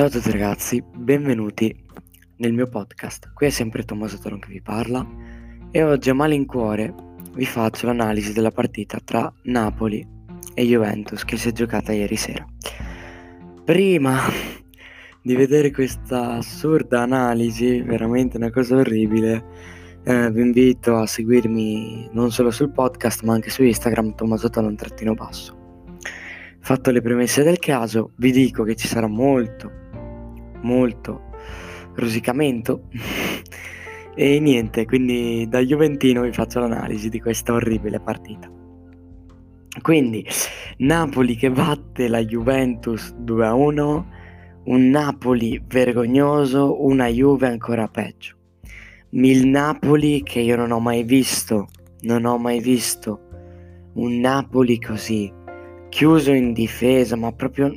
Ciao a tutti ragazzi, benvenuti nel mio podcast. Qui è sempre Tommaso Toron che vi parla e oggi a malincuore vi faccio l'analisi della partita tra Napoli e Juventus che si è giocata ieri sera. Prima di vedere questa assurda analisi, veramente una cosa orribile, eh, vi invito a seguirmi non solo sul podcast ma anche su Instagram Tommaso Toron trattino basso. Fatto le premesse del caso, vi dico che ci sarà molto, molto rosicamento. e niente, quindi da Juventino vi faccio l'analisi di questa orribile partita. Quindi, Napoli che batte la Juventus 2-1, un Napoli vergognoso, una Juve ancora peggio. Il Napoli che io non ho mai visto, non ho mai visto un Napoli così chiuso in difesa, ma proprio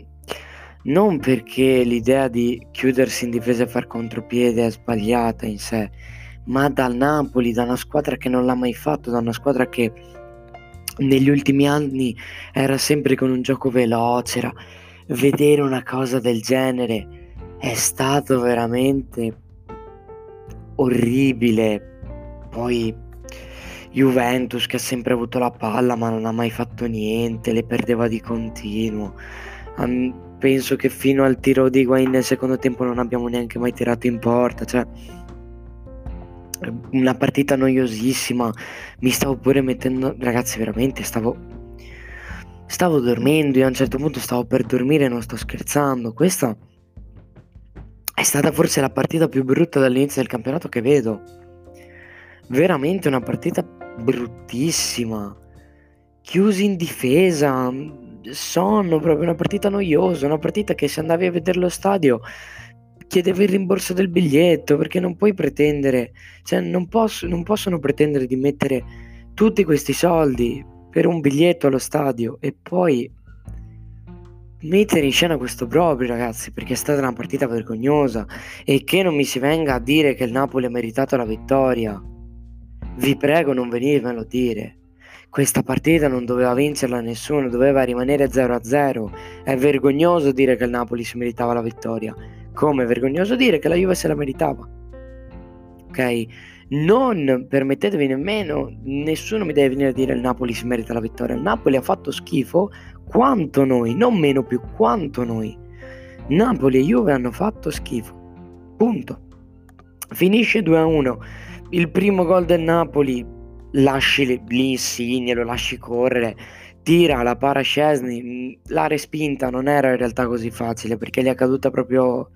non perché l'idea di chiudersi in difesa e far contropiede è sbagliata in sé, ma dal Napoli, da una squadra che non l'ha mai fatto, da una squadra che negli ultimi anni era sempre con un gioco veloce, era... vedere una cosa del genere è stato veramente orribile. Poi Juventus che ha sempre avuto la palla ma non ha mai fatto niente, le perdeva di continuo. Penso che fino al tiro di Higuain nel secondo tempo non abbiamo neanche mai tirato in porta, cioè una partita noiosissima. Mi stavo pure mettendo, ragazzi, veramente stavo stavo dormendo, io a un certo punto stavo per dormire, non sto scherzando. Questa è stata forse la partita più brutta dall'inizio del campionato che vedo. Veramente una partita bruttissima. Chiusi in difesa, sonno, proprio una partita noiosa, una partita che se andavi a vedere lo stadio chiedevi il rimborso del biglietto perché non puoi pretendere, cioè non, posso, non possono pretendere di mettere tutti questi soldi per un biglietto allo stadio e poi mettere in scena questo proprio ragazzi perché è stata una partita vergognosa e che non mi si venga a dire che il Napoli ha meritato la vittoria. Vi prego non venirmelo a dire questa partita non doveva vincerla nessuno, doveva rimanere 0-0. È vergognoso dire che il Napoli si meritava la vittoria, come è vergognoso dire che la Juve se la meritava. Ok? Non permettetevi nemmeno, nessuno mi deve venire a dire che il Napoli si merita la vittoria. Il Napoli ha fatto schifo quanto noi, non meno più, quanto noi. Napoli e Juve hanno fatto schifo. Punto. Finisce 2-1. Il primo gol del Napoli lasci lì Insigne, lo lasci correre, tira la para Scesni, mm, la respinta non era in realtà così facile perché gli è caduta proprio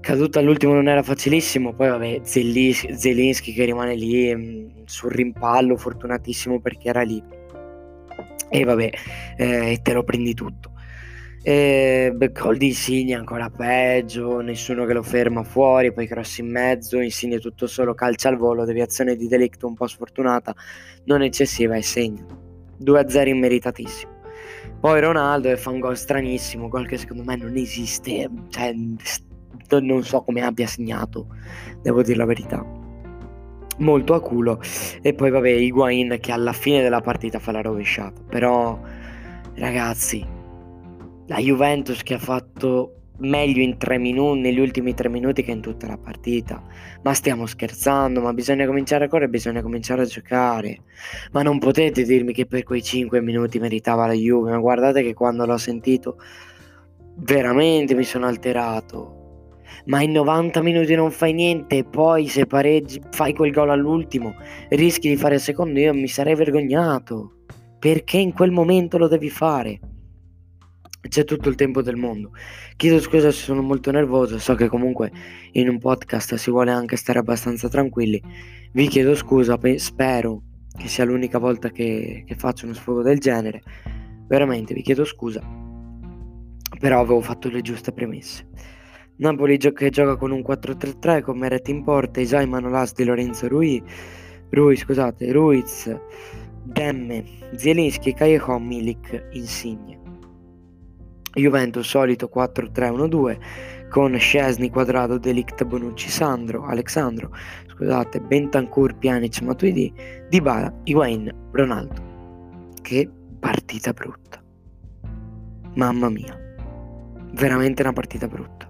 caduta all'ultimo non era facilissimo poi vabbè Zelinski che rimane lì mm, sul rimpallo fortunatissimo perché era lì. E vabbè eh, te lo prendi tutto e gol di Insigne ancora peggio, nessuno che lo ferma fuori, poi cross in mezzo, Insigne tutto solo, calcia al volo, deviazione di delicto un po' sfortunata, non eccessiva e segna. 2-0 immeritatissimo. Poi Ronaldo fa un gol stranissimo, gol che secondo me non esiste, cioè non so come abbia segnato, devo dire la verità. Molto a culo. E poi vabbè, Higuain che alla fine della partita fa la rovesciata. Però ragazzi, la Juventus che ha fatto meglio minuti, negli ultimi tre minuti che in tutta la partita. Ma stiamo scherzando, ma bisogna cominciare a correre, bisogna cominciare a giocare. Ma non potete dirmi che per quei cinque minuti meritava la Juve, ma guardate che quando l'ho sentito veramente mi sono alterato. Ma in 90 minuti non fai niente e poi se pareggi, fai quel gol all'ultimo, rischi di fare il secondo, io mi sarei vergognato. Perché in quel momento lo devi fare? C'è tutto il tempo del mondo. Chiedo scusa se sono molto nervoso, so che comunque in un podcast si vuole anche stare abbastanza tranquilli. Vi chiedo scusa, spero che sia l'unica volta che, che faccio uno sfogo del genere. Veramente vi chiedo scusa, però avevo fatto le giuste premesse. Napoli gio- che gioca con un 4-3-3 con Meret in porta, Isai Manolas di Lorenzo Rui, Rui scusate, Ruiz, Demme, Zielinski, Callejon, Milik, Insigne. Juventus solito 4-3-1-2 con Scesni, Quadrado, Delict, Bonucci, Sandro, Alexandro, scusate, Bentancur, Pjanic, Matuidi, Dybala, Higuain, Ronaldo. Che partita brutta. Mamma mia. veramente una partita brutta.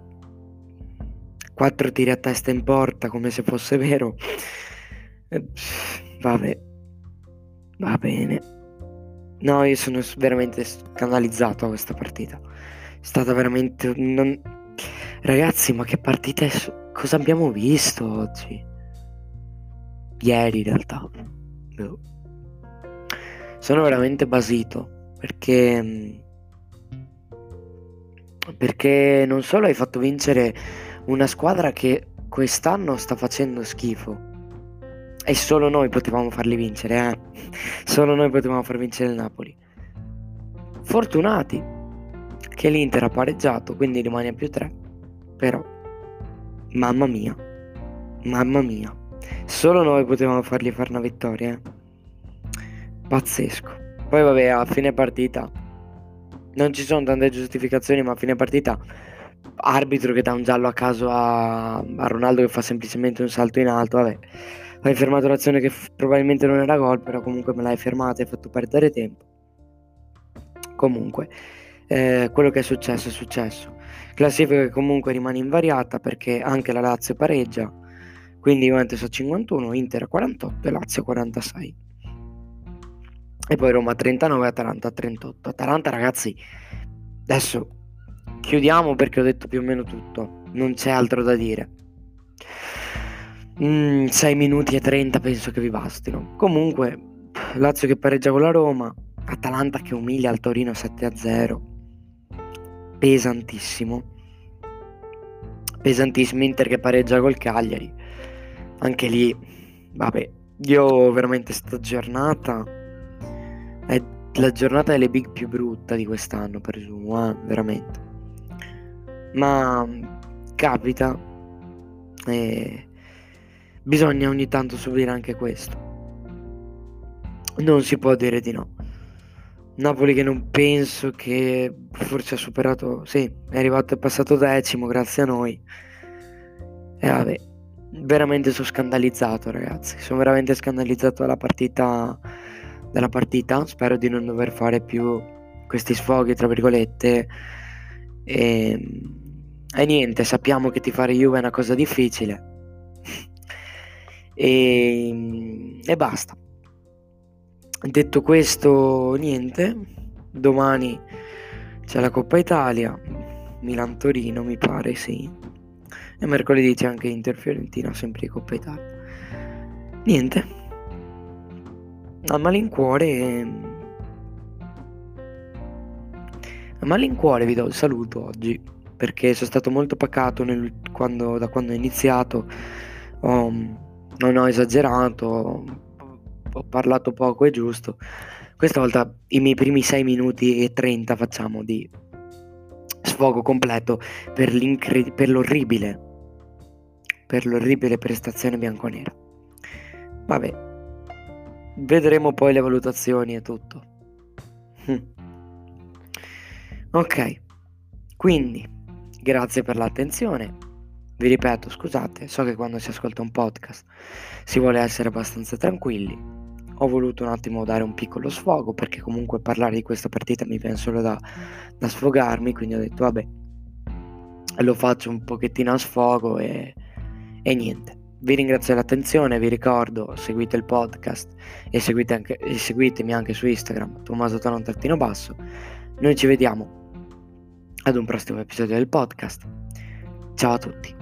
Quattro tiri a testa in porta come se fosse vero. Eh, vabbè, va bene. No, io sono veramente scandalizzato a questa partita. È stata veramente... Non... Ragazzi, ma che partita è... Cosa abbiamo visto oggi? Ieri in realtà. Boh. Sono veramente basito perché... Perché non solo hai fatto vincere una squadra che quest'anno sta facendo schifo. E solo noi potevamo farli vincere, eh. Solo noi potevamo far vincere il Napoli. Fortunati che l'Inter ha pareggiato, quindi rimane a più 3. Però, mamma mia, mamma mia, solo noi potevamo fargli fare una vittoria, eh. Pazzesco. Poi vabbè, a fine partita non ci sono tante giustificazioni, ma a fine partita arbitro che dà un giallo a caso a, a Ronaldo che fa semplicemente un salto in alto, vabbè. Hai fermato l'azione che f- probabilmente non era gol, però comunque me l'hai fermata e hai fatto perdere tempo. Comunque, eh, quello che è successo è successo. Classifica che comunque rimane invariata perché anche la Lazio pareggia, quindi Juventus a 51, Inter a 48 e Lazio a 46. E poi Roma a 39 Atalanta a 38. Atalanta ragazzi, adesso chiudiamo perché ho detto più o meno tutto, non c'è altro da dire. Mm, 6 minuti e 30 penso che vi bastino. Comunque, Lazio che pareggia con la Roma, Atalanta che umilia al Torino 7-0. Pesantissimo. Pesantissimo Inter che pareggia col Cagliari. Anche lì, vabbè, io veramente sta giornata è la giornata delle big più brutta di quest'anno, presumo, eh? veramente. Ma capita e bisogna ogni tanto subire anche questo. Non si può dire di no. Napoli che non penso che forse ha superato, sì, è arrivato, è passato decimo grazie a noi. E vabbè, veramente sono scandalizzato ragazzi, sono veramente scandalizzato dalla partita, dalla partita, spero di non dover fare più questi sfoghi tra virgolette. E, e niente, sappiamo che ti fare Juve è una cosa difficile. E, e basta. Detto questo, niente. Domani c'è la Coppa Italia, Milan-Torino mi pare, sì. E mercoledì c'è anche Inter-Fiorentina, sempre Coppa Italia. Niente. A malincuore... A malincuore vi do il saluto oggi, perché sono stato molto pacato nel, quando, da quando ho iniziato. Oh, non ho esagerato, ho parlato poco e giusto. Questa volta i miei primi 6 minuti e 30 facciamo di sfogo completo per, per l'orribile, per l'orribile prestazione bianconera. Vabbè, vedremo poi le valutazioni e tutto. Hm. Ok, quindi grazie per l'attenzione. Vi ripeto, scusate, so che quando si ascolta un podcast si vuole essere abbastanza tranquilli. Ho voluto un attimo dare un piccolo sfogo perché comunque parlare di questa partita mi viene solo da, da sfogarmi, quindi ho detto vabbè, lo faccio un pochettino a sfogo e, e niente. Vi ringrazio dell'attenzione, vi ricordo, seguite il podcast e, seguite anche, e seguitemi anche su Instagram, Tommaso Basso. Noi ci vediamo ad un prossimo episodio del podcast. Ciao a tutti.